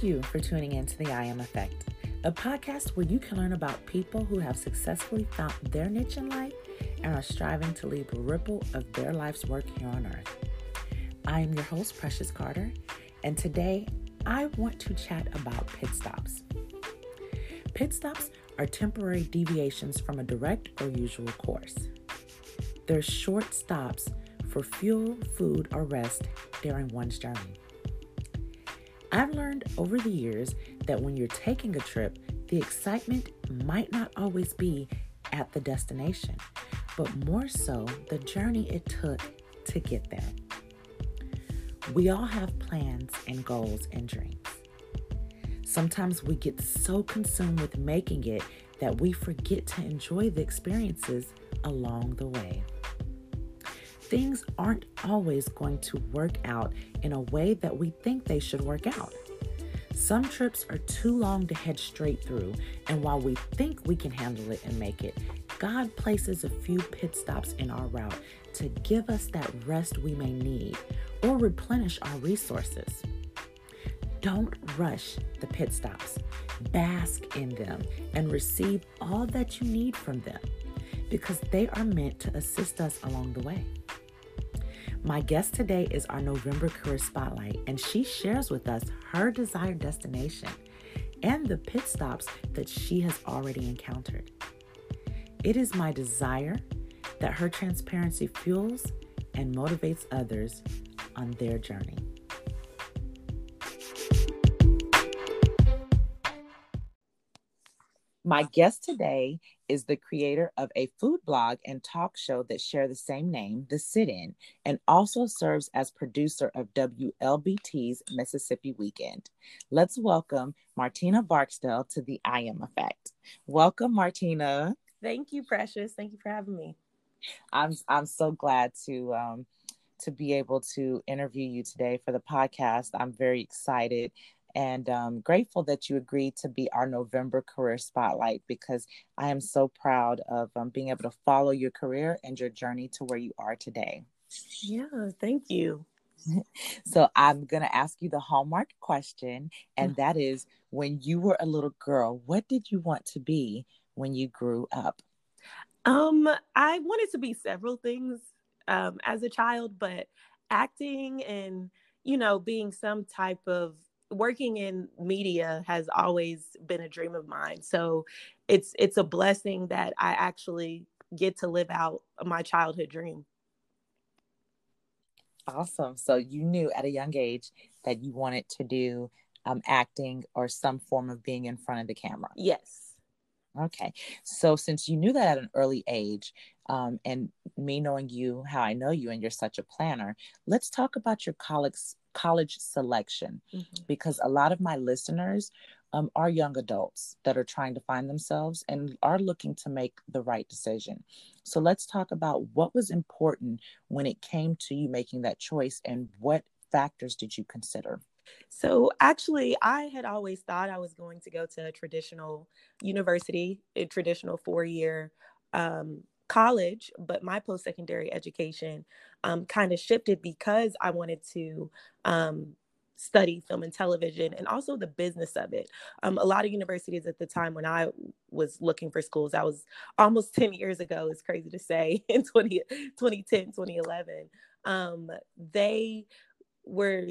Thank you for tuning in to the I Am Effect, a podcast where you can learn about people who have successfully found their niche in life and are striving to leave a ripple of their life's work here on earth. I am your host, Precious Carter, and today I want to chat about pit stops. Pit stops are temporary deviations from a direct or usual course. They're short stops for fuel, food, or rest during one's journey. I've learned over the years that when you're taking a trip, the excitement might not always be at the destination, but more so the journey it took to get there. We all have plans and goals and dreams. Sometimes we get so consumed with making it that we forget to enjoy the experiences along the way. Things aren't always going to work out in a way that we think they should work out. Some trips are too long to head straight through, and while we think we can handle it and make it, God places a few pit stops in our route to give us that rest we may need or replenish our resources. Don't rush the pit stops. Bask in them and receive all that you need from them because they are meant to assist us along the way. My guest today is our November Career Spotlight, and she shares with us her desired destination and the pit stops that she has already encountered. It is my desire that her transparency fuels and motivates others on their journey. My guest today is the creator of a food blog and talk show that share the same name, The Sit In, and also serves as producer of WLBT's Mississippi Weekend. Let's welcome Martina Barksdale to the I Am Effect. Welcome, Martina. Thank you, Precious. Thank you for having me. I'm I'm so glad to um, to be able to interview you today for the podcast. I'm very excited and um, grateful that you agreed to be our November career spotlight because I am so proud of um, being able to follow your career and your journey to where you are today. Yeah, thank you. so I'm going to ask you the hallmark question, and that is when you were a little girl, what did you want to be when you grew up? Um, I wanted to be several things um, as a child, but acting and you know being some type of working in media has always been a dream of mine. So it's it's a blessing that I actually get to live out my childhood dream. Awesome. So you knew at a young age that you wanted to do um, acting or some form of being in front of the camera. Yes. Okay. So since you knew that at an early age, um, and me knowing you, how I know you, and you're such a planner, let's talk about your college college selection mm-hmm. because a lot of my listeners um, are young adults that are trying to find themselves and are looking to make the right decision. So let's talk about what was important when it came to you making that choice and what factors did you consider? So actually, I had always thought I was going to go to a traditional university, a traditional four year um, college, but my post secondary education um, kind of shifted because I wanted to um, study film and television and also the business of it. Um, a lot of universities at the time when I was looking for schools, that was almost 10 years ago, it's crazy to say, in 20, 2010, 2011, um, they were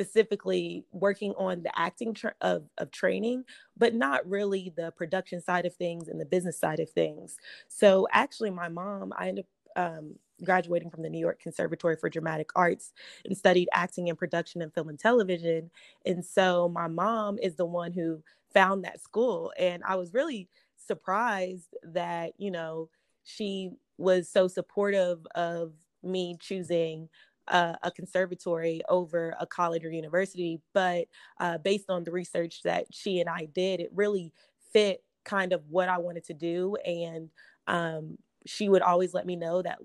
specifically working on the acting tra- of, of training, but not really the production side of things and the business side of things. So actually, my mom, I ended up um, graduating from the New York Conservatory for Dramatic Arts and studied acting and production and film and television. And so my mom is the one who found that school. And I was really surprised that, you know, she was so supportive of me choosing uh, a conservatory over a college or university. But uh, based on the research that she and I did, it really fit kind of what I wanted to do. And um, she would always let me know that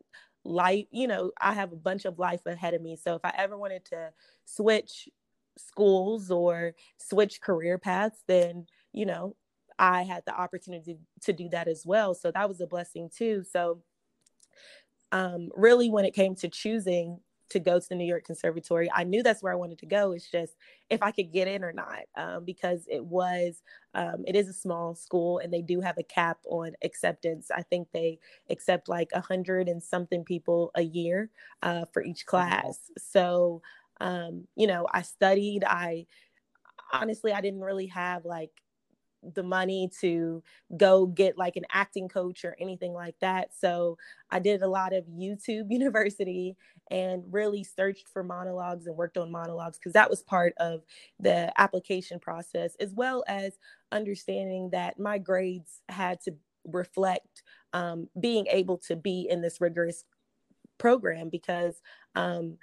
life, you know, I have a bunch of life ahead of me. So if I ever wanted to switch schools or switch career paths, then, you know, I had the opportunity to do that as well. So that was a blessing too. So um, really when it came to choosing to go to the New York Conservatory. I knew that's where I wanted to go. It's just if I could get in or not, um, because it was, um, it is a small school and they do have a cap on acceptance. I think they accept like a hundred and something people a year uh, for each class. So, um, you know, I studied. I honestly, I didn't really have like the money to go get like an acting coach or anything like that. So I did a lot of YouTube University and really searched for monologues and worked on monologues because that was part of the application process, as well as understanding that my grades had to reflect um, being able to be in this rigorous program because um,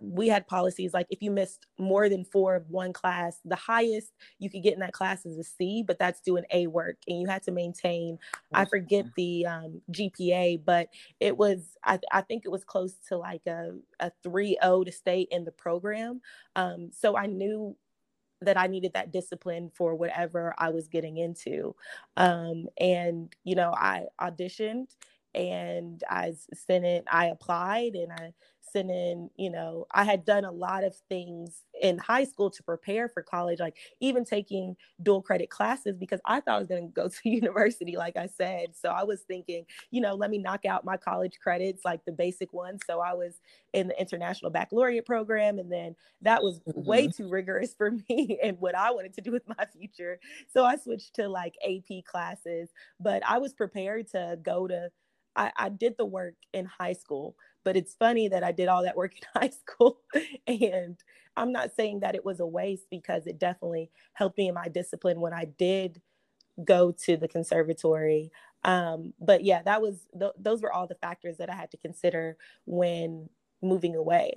we had policies like if you missed more than four of one class, the highest you could get in that class is a C, but that's doing A work, and you had to maintain. I forget the um, GPA, but it was I, I think it was close to like a a three O to stay in the program. Um, so I knew that I needed that discipline for whatever I was getting into, um, and you know I auditioned and I sent it. I applied and I sent in you know i had done a lot of things in high school to prepare for college like even taking dual credit classes because i thought i was going to go to university like i said so i was thinking you know let me knock out my college credits like the basic ones so i was in the international baccalaureate program and then that was mm-hmm. way too rigorous for me and what i wanted to do with my future so i switched to like ap classes but i was prepared to go to I, I, did the work in high school, but it's funny that I did all that work in high school. and I'm not saying that it was a waste because it definitely helped me in my discipline when I did go to the conservatory. Um, but yeah, that was th- those were all the factors that I had to consider when moving away.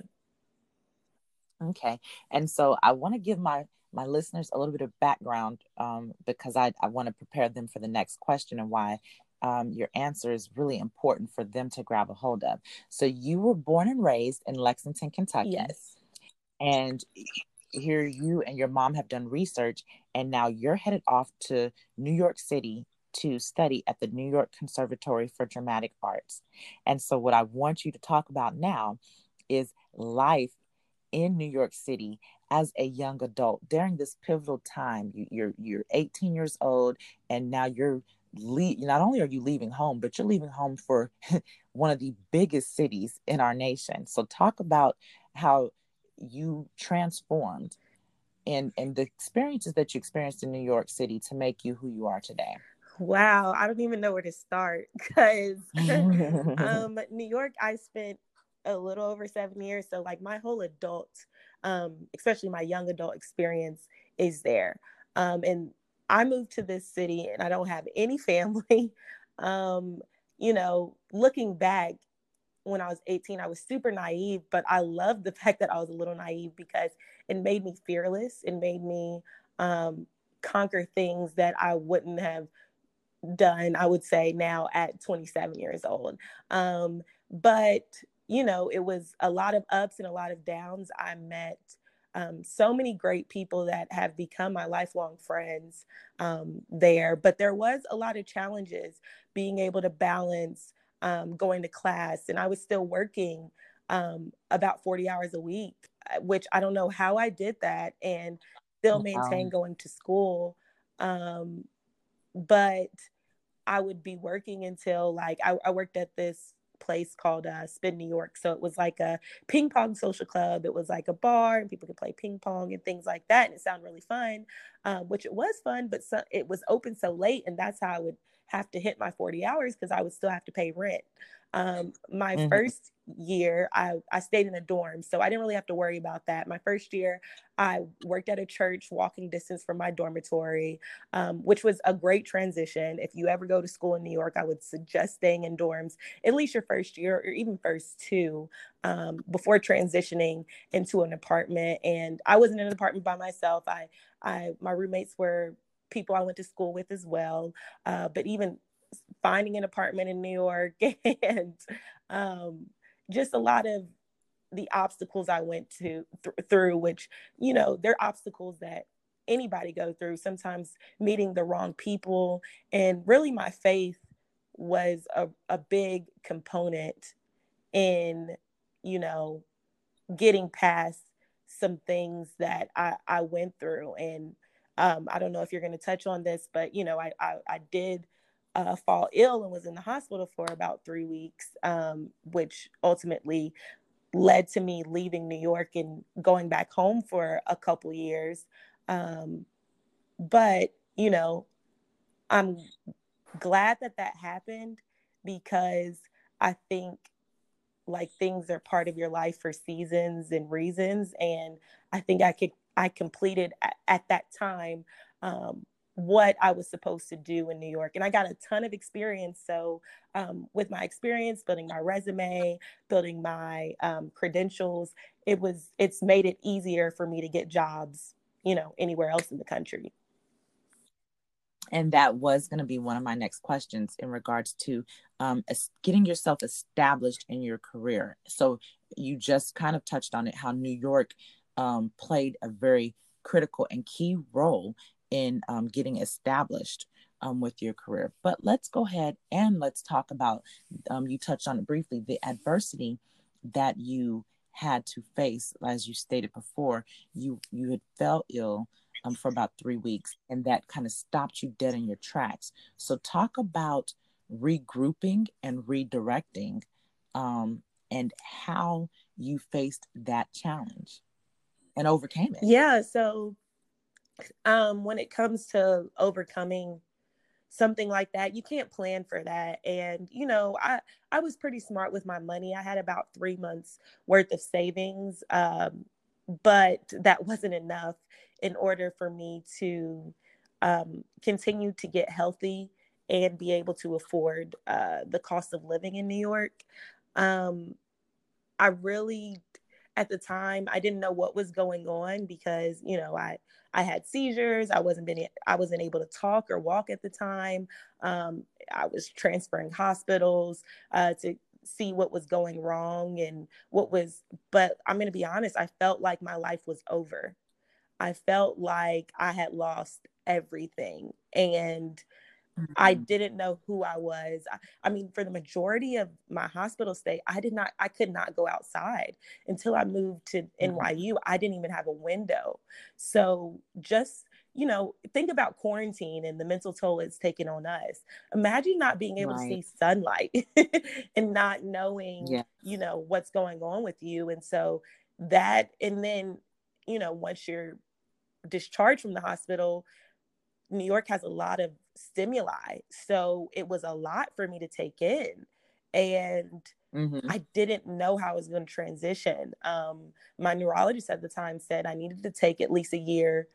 Okay, and so I want to give my my listeners a little bit of background um, because I, I want to prepare them for the next question and why um, your answer is really important for them to grab a hold of. So you were born and raised in Lexington, Kentucky. Yes. And here you and your mom have done research, and now you're headed off to New York City to study at the New York Conservatory for Dramatic Arts. And so, what I want you to talk about now is life in New York City as a young adult during this pivotal time. You, you're you're 18 years old, and now you're leave not only are you leaving home but you're leaving home for one of the biggest cities in our nation. So talk about how you transformed and and the experiences that you experienced in new york city to make you who you are today. Wow i don't even know where to start because um new york i spent a little over seven years so like my whole adult um especially my young adult experience is there. Um and I moved to this city and I don't have any family. Um, you know, looking back when I was 18, I was super naive, but I loved the fact that I was a little naive because it made me fearless. It made me um, conquer things that I wouldn't have done, I would say, now at 27 years old. Um, but, you know, it was a lot of ups and a lot of downs. I met um, so many great people that have become my lifelong friends um, there. But there was a lot of challenges being able to balance um, going to class, and I was still working um, about 40 hours a week, uh, which I don't know how I did that and still maintain going to school. Um, but I would be working until like I, I worked at this place called uh, Spin New York. So it was like a ping pong social club. It was like a bar and people could play ping pong and things like that. And it sounded really fun, um, which it was fun, but so, it was open so late. And that's how I would have to hit my 40 hours because I would still have to pay rent. Um, my mm-hmm. first year, I, I stayed in a dorm, so I didn't really have to worry about that. My first year, I worked at a church walking distance from my dormitory, um, which was a great transition. If you ever go to school in New York, I would suggest staying in dorms at least your first year or even first two um, before transitioning into an apartment. And I wasn't in an apartment by myself. I, I my roommates were people I went to school with as well. Uh, but even finding an apartment in New York and um, just a lot of the obstacles I went to th- through, which, you know, they're obstacles that anybody go through, sometimes meeting the wrong people. And really, my faith was a, a big component in, you know, getting past some things that I, I went through. And um, I don't know if you're going to touch on this, but you know, I, I, I did uh, fall ill and was in the hospital for about three weeks, um, which ultimately led to me leaving New York and going back home for a couple years. Um, but, you know, I'm glad that that happened because I think like things are part of your life for seasons and reasons. And I think I could, I completed at, at that time um, what I was supposed to do in New York. And I got a ton of experience. So, um, with my experience, building my resume, building my um, credentials, it was, it's made it easier for me to get jobs, you know, anywhere else in the country. And that was going to be one of my next questions in regards to um, getting yourself established in your career. So, you just kind of touched on it how New York um, played a very critical and key role in um, getting established um, with your career. But let's go ahead and let's talk about, um, you touched on it briefly, the adversity that you had to face, as you stated before, you, you had fell ill um, for about three weeks and that kind of stopped you dead in your tracks. So talk about regrouping and redirecting um, and how you faced that challenge and overcame it. Yeah. So um, when it comes to overcoming something like that you can't plan for that and you know i i was pretty smart with my money i had about three months worth of savings um, but that wasn't enough in order for me to um, continue to get healthy and be able to afford uh, the cost of living in new york um, i really at the time i didn't know what was going on because you know i i had seizures i wasn't been i wasn't able to talk or walk at the time. Um, i was transferring hospitals uh, to see what was going wrong and what was but i'm going to be honest i felt like my life was over. I felt like i had lost everything and Mm-hmm. I didn't know who I was. I, I, mean, for the majority of my hospital stay, I did not, I could not go outside until I moved to mm-hmm. NYU. I didn't even have a window. So just, you know, think about quarantine and the mental toll it's taken on us. Imagine not being able right. to see sunlight and not knowing, yeah. you know, what's going on with you. And so that, and then, you know, once you're discharged from the hospital, New York has a lot of stimuli. So it was a lot for me to take in. And mm-hmm. I didn't know how I was going to transition. Um, my neurologist at the time said I needed to take at least a year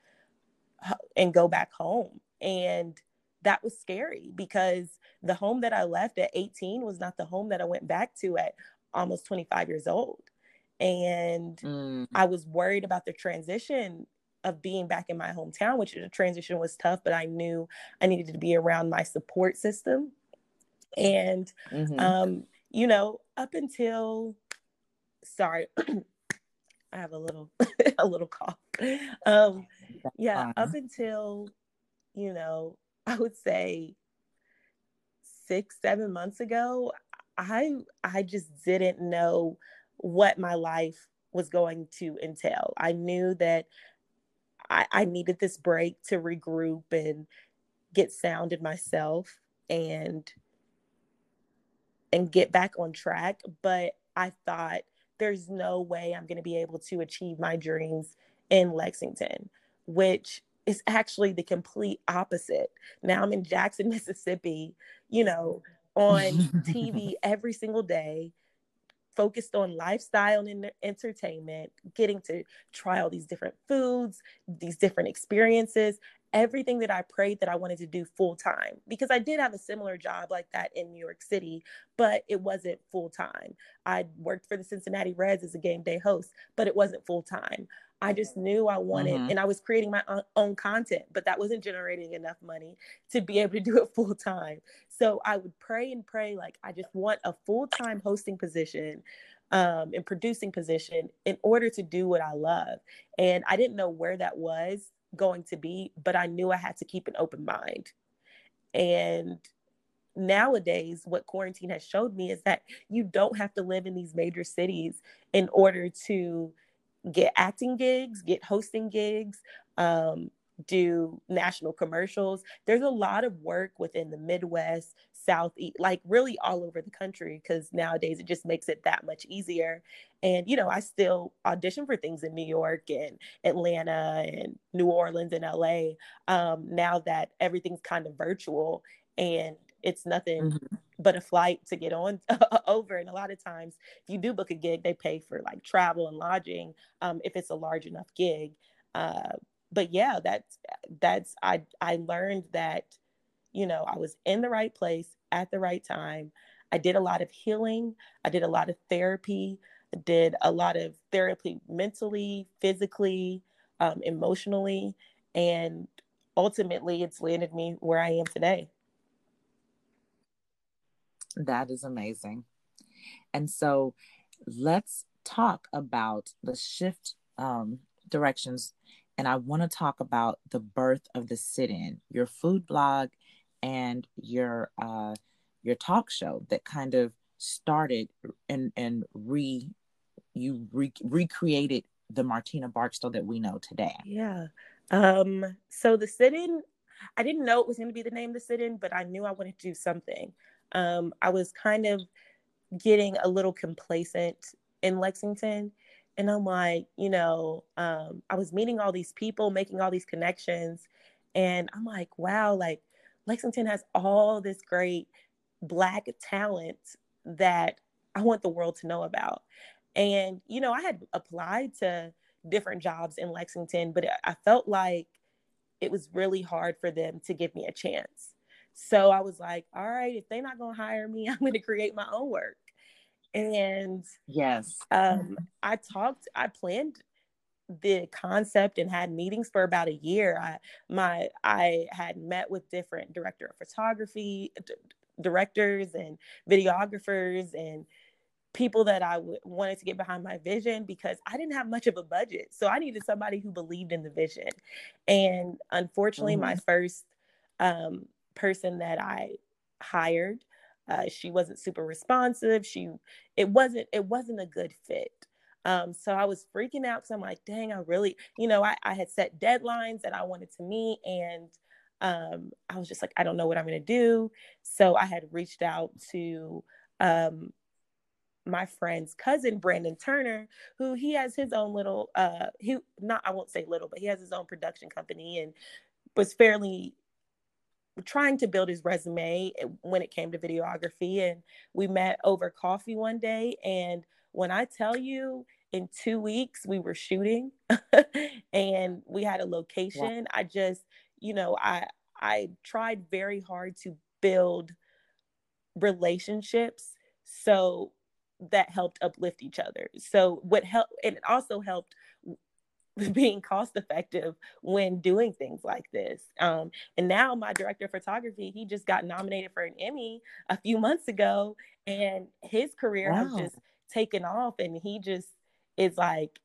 and go back home. And that was scary because the home that I left at 18 was not the home that I went back to at almost 25 years old. And mm. I was worried about the transition of being back in my hometown, which the transition was tough, but I knew I needed to be around my support system. And, mm-hmm. um, you know, up until, sorry, I have a little, a little cough. Um, yeah, up until, you know, I would say six, seven months ago, I, I just didn't know what my life was going to entail. I knew that I, I needed this break to regroup and get sound in myself and and get back on track but i thought there's no way i'm going to be able to achieve my dreams in lexington which is actually the complete opposite. Now i'm in jackson mississippi you know on tv every single day focused on lifestyle and entertainment, getting to try all these different foods, these different experiences, everything that I prayed that I wanted to do full time. Because I did have a similar job like that in New York City, but it wasn't full time. I worked for the Cincinnati Reds as a game day host, but it wasn't full time. I just knew I wanted, mm-hmm. and I was creating my own content, but that wasn't generating enough money to be able to do it full time. So I would pray and pray, like, I just want a full time hosting position um, and producing position in order to do what I love. And I didn't know where that was going to be, but I knew I had to keep an open mind. And nowadays what quarantine has showed me is that you don't have to live in these major cities in order to get acting gigs get hosting gigs um, do national commercials. There's a lot of work within the Midwest, Southeast, like really all over the country because nowadays it just makes it that much easier. And, you know, I still audition for things in New York and Atlanta and New Orleans and LA um, now that everything's kind of virtual and it's nothing mm-hmm. But a flight to get on over. And a lot of times, if you do book a gig, they pay for like travel and lodging um, if it's a large enough gig. Uh, but yeah, that's that's I I learned that you know I was in the right place at the right time. I did a lot of healing. I did a lot of therapy. I did a lot of therapy mentally, physically, um, emotionally, and ultimately, it's landed me where I am today. That is amazing. And so, let's talk about the shift um, directions and I want to talk about the birth of the sit-in, your food blog, and your uh, your talk show that kind of started and and re you re- recreated the Martina Barksdale that we know today. Yeah. Um. So the sit-in, I didn't know it was going to be the name of the sit-in, but I knew I wanted to do something. Um. I was kind of getting a little complacent in Lexington and I'm like, you know, um, I was meeting all these people, making all these connections, and I'm like, wow, like Lexington has all this great Black talent that I want the world to know about. And, you know, I had applied to different jobs in Lexington, but I felt like it was really hard for them to give me a chance. So I was like, all right, if they're not going to hire me, I'm going to create my own work and yes um i talked i planned the concept and had meetings for about a year i my i had met with different director of photography d- directors and videographers and people that I w- wanted to get behind my vision because I didn't have much of a budget. So I needed somebody who believed in the vision. And unfortunately, mm-hmm. my first um, person that I hired uh, she wasn't super responsive. She it wasn't it wasn't a good fit. Um, so I was freaking out because I'm like, dang, I really, you know, I, I had set deadlines that I wanted to meet, and um, I was just like, I don't know what I'm gonna do. So I had reached out to um, my friend's cousin Brandon Turner, who he has his own little uh he not I won't say little, but he has his own production company and was fairly trying to build his resume eh, when it came to videography. And we met over coffee one day. And when I tell you, in two weeks, we were shooting and we had a location. Wow. I just, you know, I I tried very hard to build relationships so that helped uplift each other. So what helped and it also helped being cost effective when doing things like this. Um, and now my director of photography, he just got nominated for an Emmy a few months ago, and his career wow. has just taken off. And he just is like,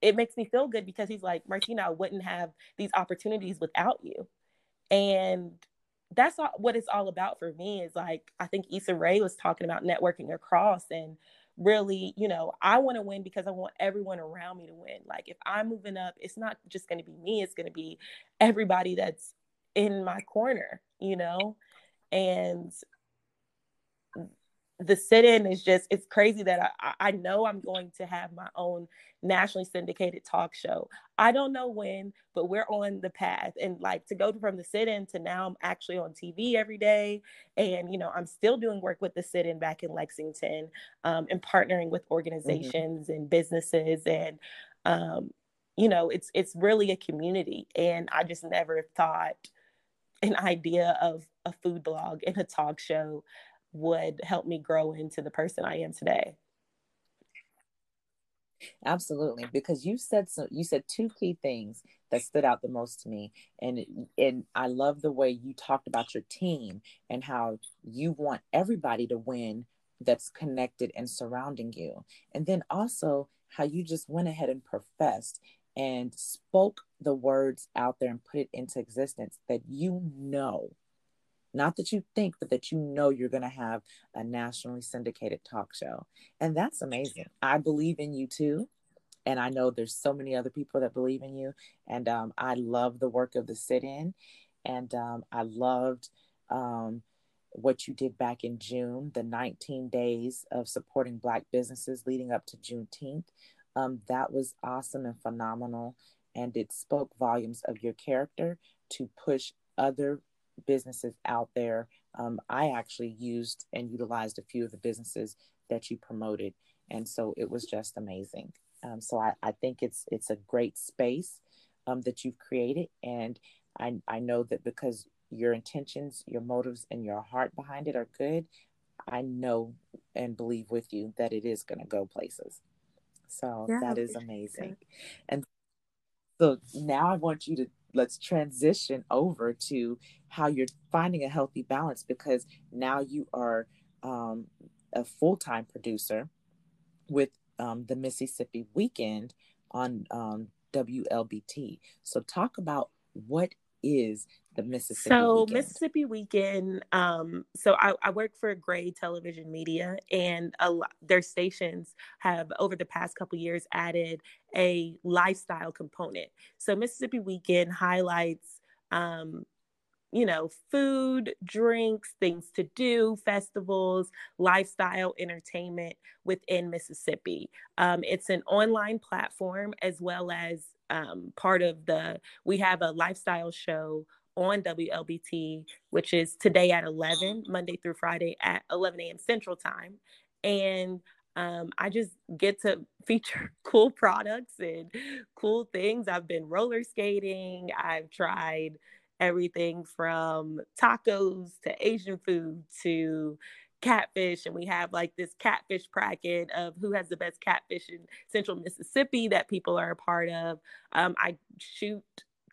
it makes me feel good because he's like, Martina, I wouldn't have these opportunities without you. And that's all, what it's all about for me is like, I think Issa Rae was talking about networking across and really, you know, I want to win because I want everyone around me to win. Like if I'm moving up, it's not just going to be me, it's going to be everybody that's in my corner, you know? And the sit-in is just it's crazy that I, I know i'm going to have my own nationally syndicated talk show i don't know when but we're on the path and like to go from the sit-in to now i'm actually on tv every day and you know i'm still doing work with the sit-in back in lexington um, and partnering with mm-hmm. organizations mm-hmm. and businesses and um, you know it's it's really a community and i just never thought an idea of a food blog and a talk show would help me grow into the person I am today. Absolutely, because you said so. You said two key things that stood out the most to me, and and I love the way you talked about your team and how you want everybody to win that's connected and surrounding you, and then also how you just went ahead and professed and spoke the words out there and put it into existence that you know not that you think, but that you know you're going to have a nationally syndicated talk show. And that's amazing. I believe in you too. And I know there's so many other people that believe in you. And um, I love the work of the sit in. And um, I loved um, what you did back in June, the 19 days of supporting Black businesses leading up to Juneteenth. Um, that was awesome and phenomenal. And it spoke volumes of your character to push other businesses out there. Um, I actually used and utilized a few of the businesses that you promoted, and so it was just amazing. Um, so I, I think it's it's a great space um, that you've created, and I I know that because your intentions, your motives, and your heart behind it are good. I know and believe with you that it is going to go places. So yeah, that is amazing. And so now I want you to let's transition over to how you're finding a healthy balance because now you are um, a full-time producer with um, the Mississippi Weekend on um, WLBT. So talk about what is the Mississippi so Weekend? Mississippi Weekend. Um, so I, I, work for Gray Television Media, and a lot, their stations have over the past couple years added a lifestyle component. So Mississippi Weekend highlights. Um, you know, food, drinks, things to do, festivals, lifestyle, entertainment within Mississippi. Um, it's an online platform as well as um, part of the, we have a lifestyle show on WLBT, which is today at 11, Monday through Friday at 11 a.m. Central Time. And um, I just get to feature cool products and cool things. I've been roller skating, I've tried everything from tacos to Asian food to catfish and we have like this catfish bracket of who has the best catfish in central mississippi that people are a part of um, i shoot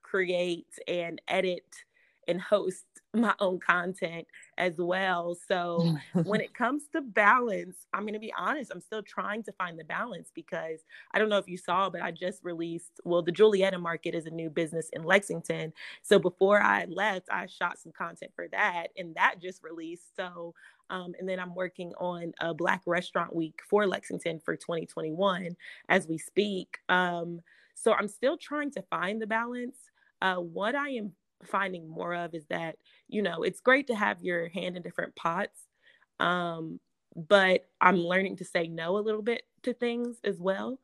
create and edit and host my own content as well. So when it comes to balance, I'm going to be honest, I'm still trying to find the balance because I don't know if you saw, but I just released, well, the Julietta Market is a new business in Lexington. So before I left, I shot some content for that and that just released. So, um, and then I'm working on a Black Restaurant Week for Lexington for 2021 as we speak. Um, so I'm still trying to find the balance. Uh, what I am finding more of is that you know it's great to have your hand in different pots um, but i'm learning to say no a little bit to things as well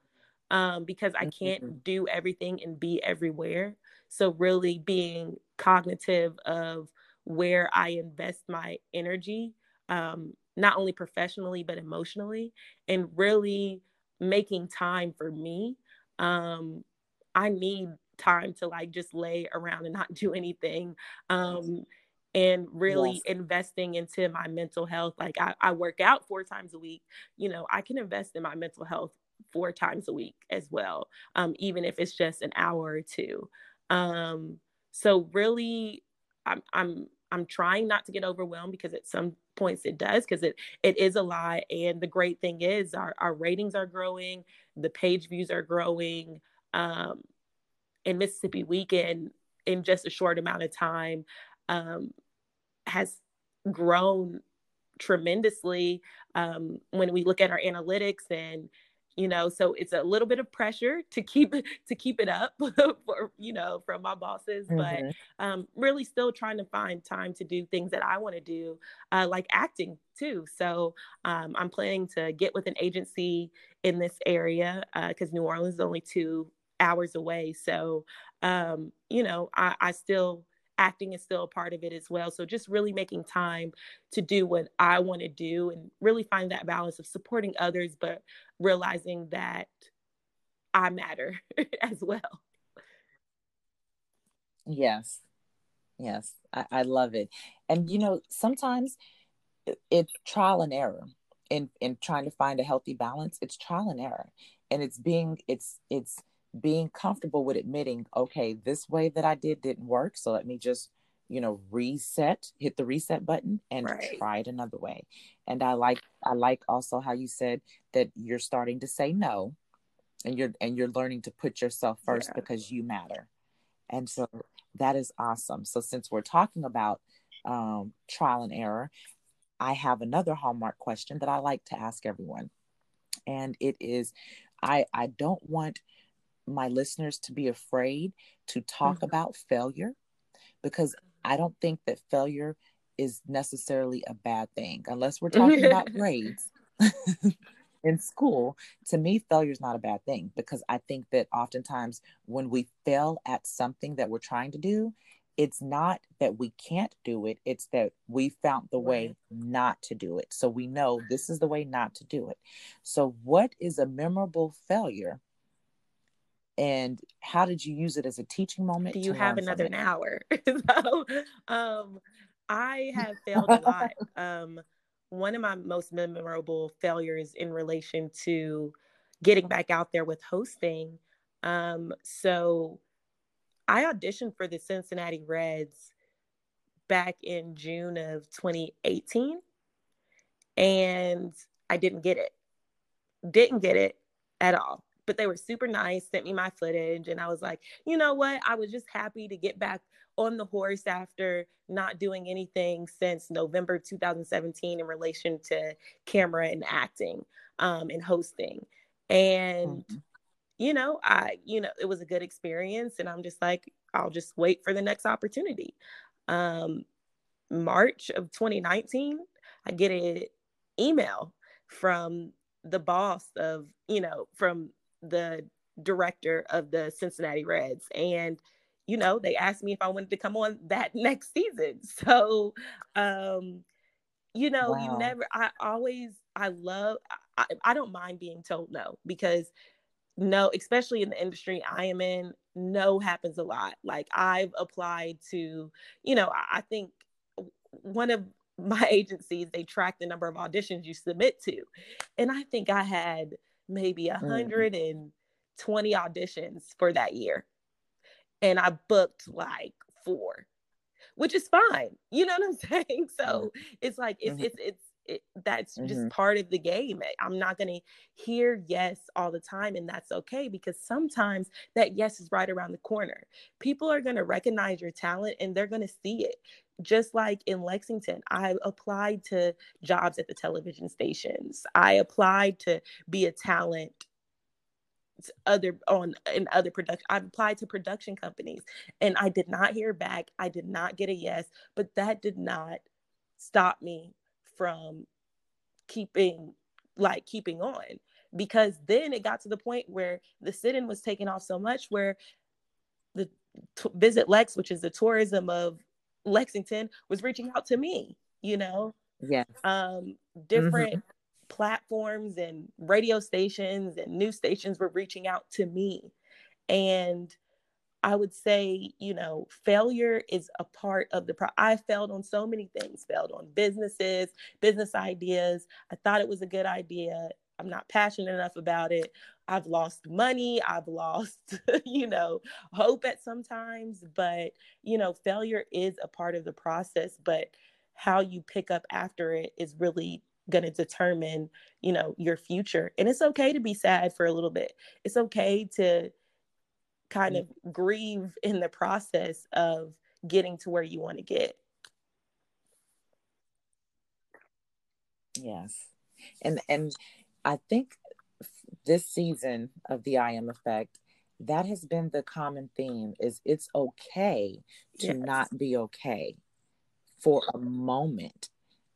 um, because i can't do everything and be everywhere so really being cognitive of where i invest my energy um, not only professionally but emotionally and really making time for me. Um, i need time to like just lay around and not do anything um and really yes. investing into my mental health. Like I, I work out four times a week. You know i can invest in my mental health four times a week as well um, even if it's just an hour or two. Um, so really i'm i'm i'm trying not to get overwhelmed because at some points it does because it it is a lot and the great thing is our, our ratings are growing the page views are growing um, in Mississippi Weekend in just a short amount of time um, has grown tremendously um, when we look at our analytics and you know so it's a little bit of pressure to keep to keep it up for you know from my bosses mm-hmm. but um, really still trying to find time to do things that i want to do uh, like acting too so um, i'm planning to get with an agency in this area because uh, new orleans is only two hours away. So, um, you know, I, I still acting is still a part of it as well. So just really making time to do what I want to do and really find that balance of supporting others, but realizing that I matter as well. Yes. Yes. I, I love it. And you know, sometimes it's trial and error in in trying to find a healthy balance. It's trial and error. And it's being it's it's being comfortable with admitting, okay, this way that I did didn't work. So let me just, you know, reset, hit the reset button and right. try it another way. And I like I like also how you said that you're starting to say no and you're and you're learning to put yourself first yeah. because you matter. And so that is awesome. So since we're talking about um, trial and error, I have another hallmark question that I like to ask everyone. And it is I, I don't want my listeners to be afraid to talk mm-hmm. about failure because I don't think that failure is necessarily a bad thing unless we're talking about grades in school. To me failure is not a bad thing because i think that oftentimes when we fail at something that we're trying to do it's not that we can't do it it's that we found the way not to do it. So we know this is the way not to do it. So what is a memorable failure and how did you use it as a teaching moment do you have another hour so um i have failed a lot um one of my most memorable failures in relation to getting back out there with hosting. Um, so I auditioned for the Cincinnati Reds back in June of 2018 and I didn't get it. Didn't get it at all. But they were super nice, sent me my footage, and I was like, you know what? I was just happy to get back on the horse after not doing anything since November 2017 in relation to camera and acting um, and hosting. And, mm-hmm. you know, I, you know, it was a good experience. And I'm just like, I'll just wait for the next opportunity. Um, March of 2019, I get an email from the boss of, you know, from the director of the Cincinnati Reds. And you know, they asked me if I wanted to come on that next season. So, um, you know, wow. you never, I always, I love, I, I don't mind being told no because no, especially in the industry I am in, no happens a lot. Like I've applied to, you know, I, I think one of my agencies, they track the number of auditions you submit to. And I think I had maybe a 120 mm. auditions for that year and I booked like four, which is fine. You know what I'm saying? So mm-hmm. it's like it's mm-hmm. it's it's it, that's mm-hmm. just part of the game. I'm not going to hear yes all the time, and that's okay because sometimes that yes is right around the corner. People are going to recognize your talent and they're going to see it. Just like in Lexington, I applied to jobs at the television stations, I applied to be a talent other on in other production i've applied to production companies and i did not hear back. I did not get a yes but that did not stop me from keeping like keeping on because then it got to the point where the sit-in was taking off so much where the t- visit lex which is the tourism of lexington was reaching out to me you know yeah um different mm-hmm platforms and radio stations and news stations were reaching out to me. And I would say, you know, failure is a part of the pro. I failed on so many things, failed on businesses, business ideas. I thought it was a good idea. I'm not passionate enough about it. I've lost money. I've lost, you know, hope at sometimes. But, you know, failure is a part of the process. But how you pick up after it is really going to determine you know your future and it's okay to be sad for a little bit it's okay to kind of grieve in the process of getting to where you want to get yes and and i think this season of the i am effect that has been the common theme is it's okay to yes. not be okay for a moment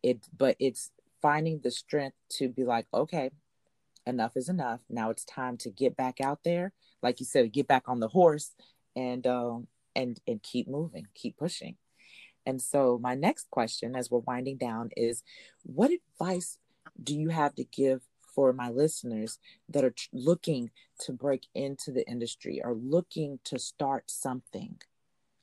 it but it's finding the strength to be like, okay, enough is enough. Now it's time to get back out there, like you said, get back on the horse and um, and and keep moving, keep pushing. And so my next question, as we're winding down, is what advice do you have to give for my listeners that are looking to break into the industry or looking to start something,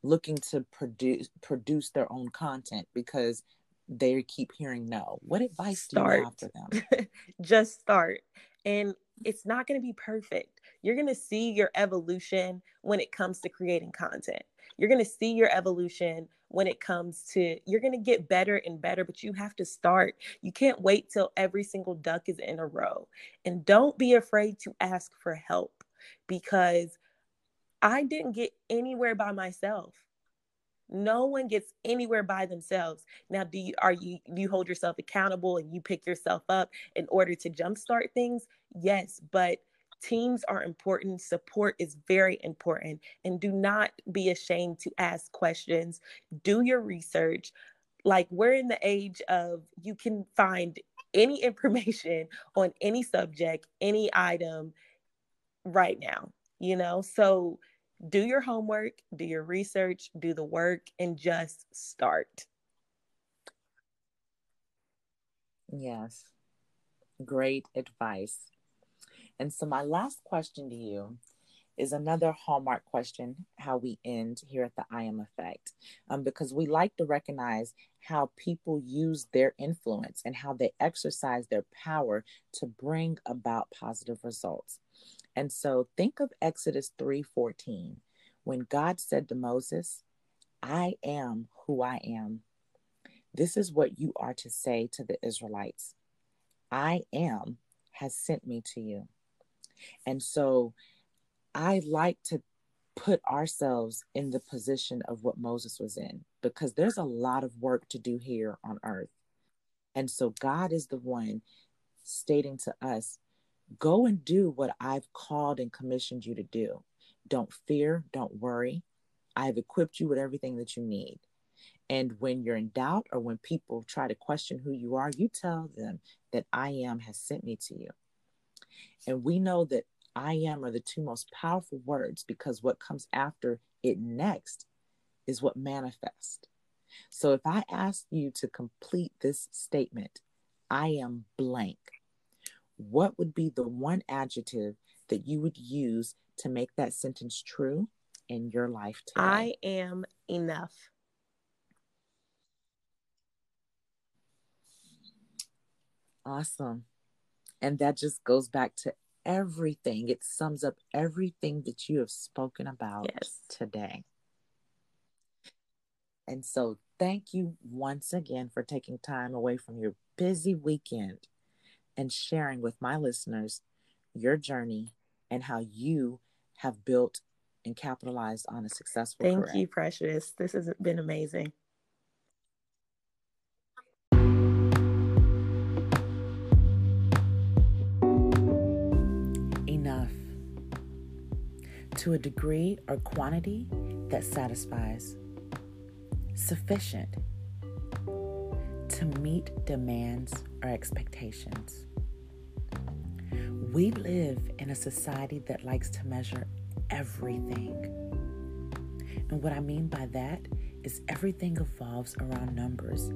looking to produce produce their own content because they keep hearing no. What advice start. do you have for them? Just start. And it's not going to be perfect. You're going to see your evolution when it comes to creating content. You're going to see your evolution when it comes to you're going to get better and better, but you have to start. You can't wait till every single duck is in a row. And don't be afraid to ask for help because I didn't get anywhere by myself No one gets anywhere by themselves. Now, do you are you you hold yourself accountable and you pick yourself up in order to jumpstart things? Yes, but teams are important. Support is very important. And do not be ashamed to ask questions. Do your research. Like we're in the age of you can find any information on any subject, any item right now, you know? So do your homework, do your research, do the work, and just start. Yes. Great advice. And so, my last question to you is another hallmark question how we end here at the I Am Effect, um, because we like to recognize how people use their influence and how they exercise their power to bring about positive results. And so think of Exodus 3:14 when God said to Moses, "I am who I am." This is what you are to say to the Israelites. I am has sent me to you. And so I like to put ourselves in the position of what Moses was in because there's a lot of work to do here on earth. And so God is the one stating to us, Go and do what I've called and commissioned you to do. Don't fear, don't worry. I have equipped you with everything that you need. And when you're in doubt or when people try to question who you are, you tell them that I am has sent me to you. And we know that I am are the two most powerful words because what comes after it next is what manifests. So if I ask you to complete this statement, I am blank, what would be the one adjective that you would use to make that sentence true in your life today? I am enough. Awesome. And that just goes back to everything. It sums up everything that you have spoken about yes. today. And so, thank you once again for taking time away from your busy weekend and sharing with my listeners your journey and how you have built and capitalized on a successful Thank career. you, Precious. This has been amazing. To a degree or quantity that satisfies. Sufficient to meet demands or expectations. We live in a society that likes to measure everything. And what I mean by that is everything evolves around numbers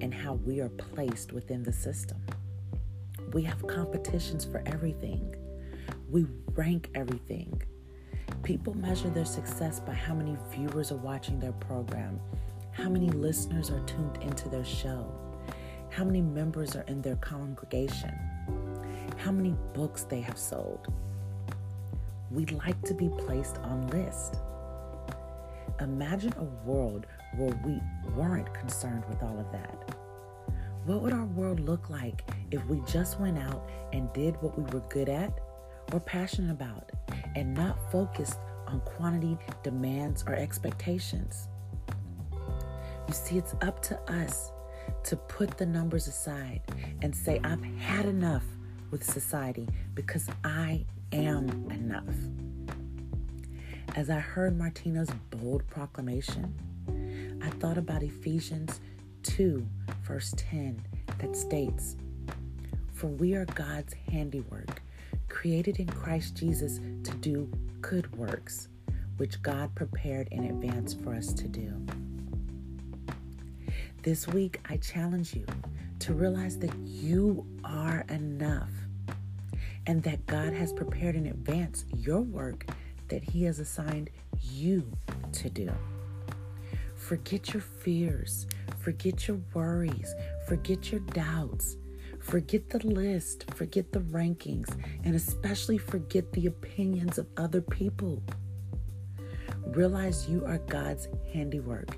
and how we are placed within the system. We have competitions for everything. We rank everything. People measure their success by how many viewers are watching their program, how many listeners are tuned into their show, how many members are in their congregation, how many books they have sold. We'd like to be placed on list. Imagine a world where we weren't concerned with all of that. What would our world look like if we just went out and did what we were good at or passionate about and not focused on quantity, demands, or expectations? You see, it's up to us to put the numbers aside and say, I've had enough with society because I am enough. As I heard Martina's bold proclamation, I thought about Ephesians 2, verse 10, that states, For we are God's handiwork, created in Christ Jesus to do good works, which God prepared in advance for us to do. This week, I challenge you to realize that you are enough and that God has prepared in advance your work that He has assigned you to do. Forget your fears, forget your worries, forget your doubts, forget the list, forget the rankings, and especially forget the opinions of other people. Realize you are God's handiwork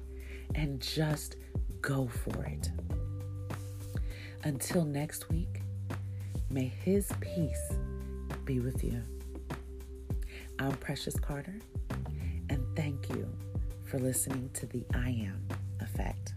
and just go for it. Until next week, may His peace be with you. I'm Precious Carter, and thank you for listening to the I Am Effect.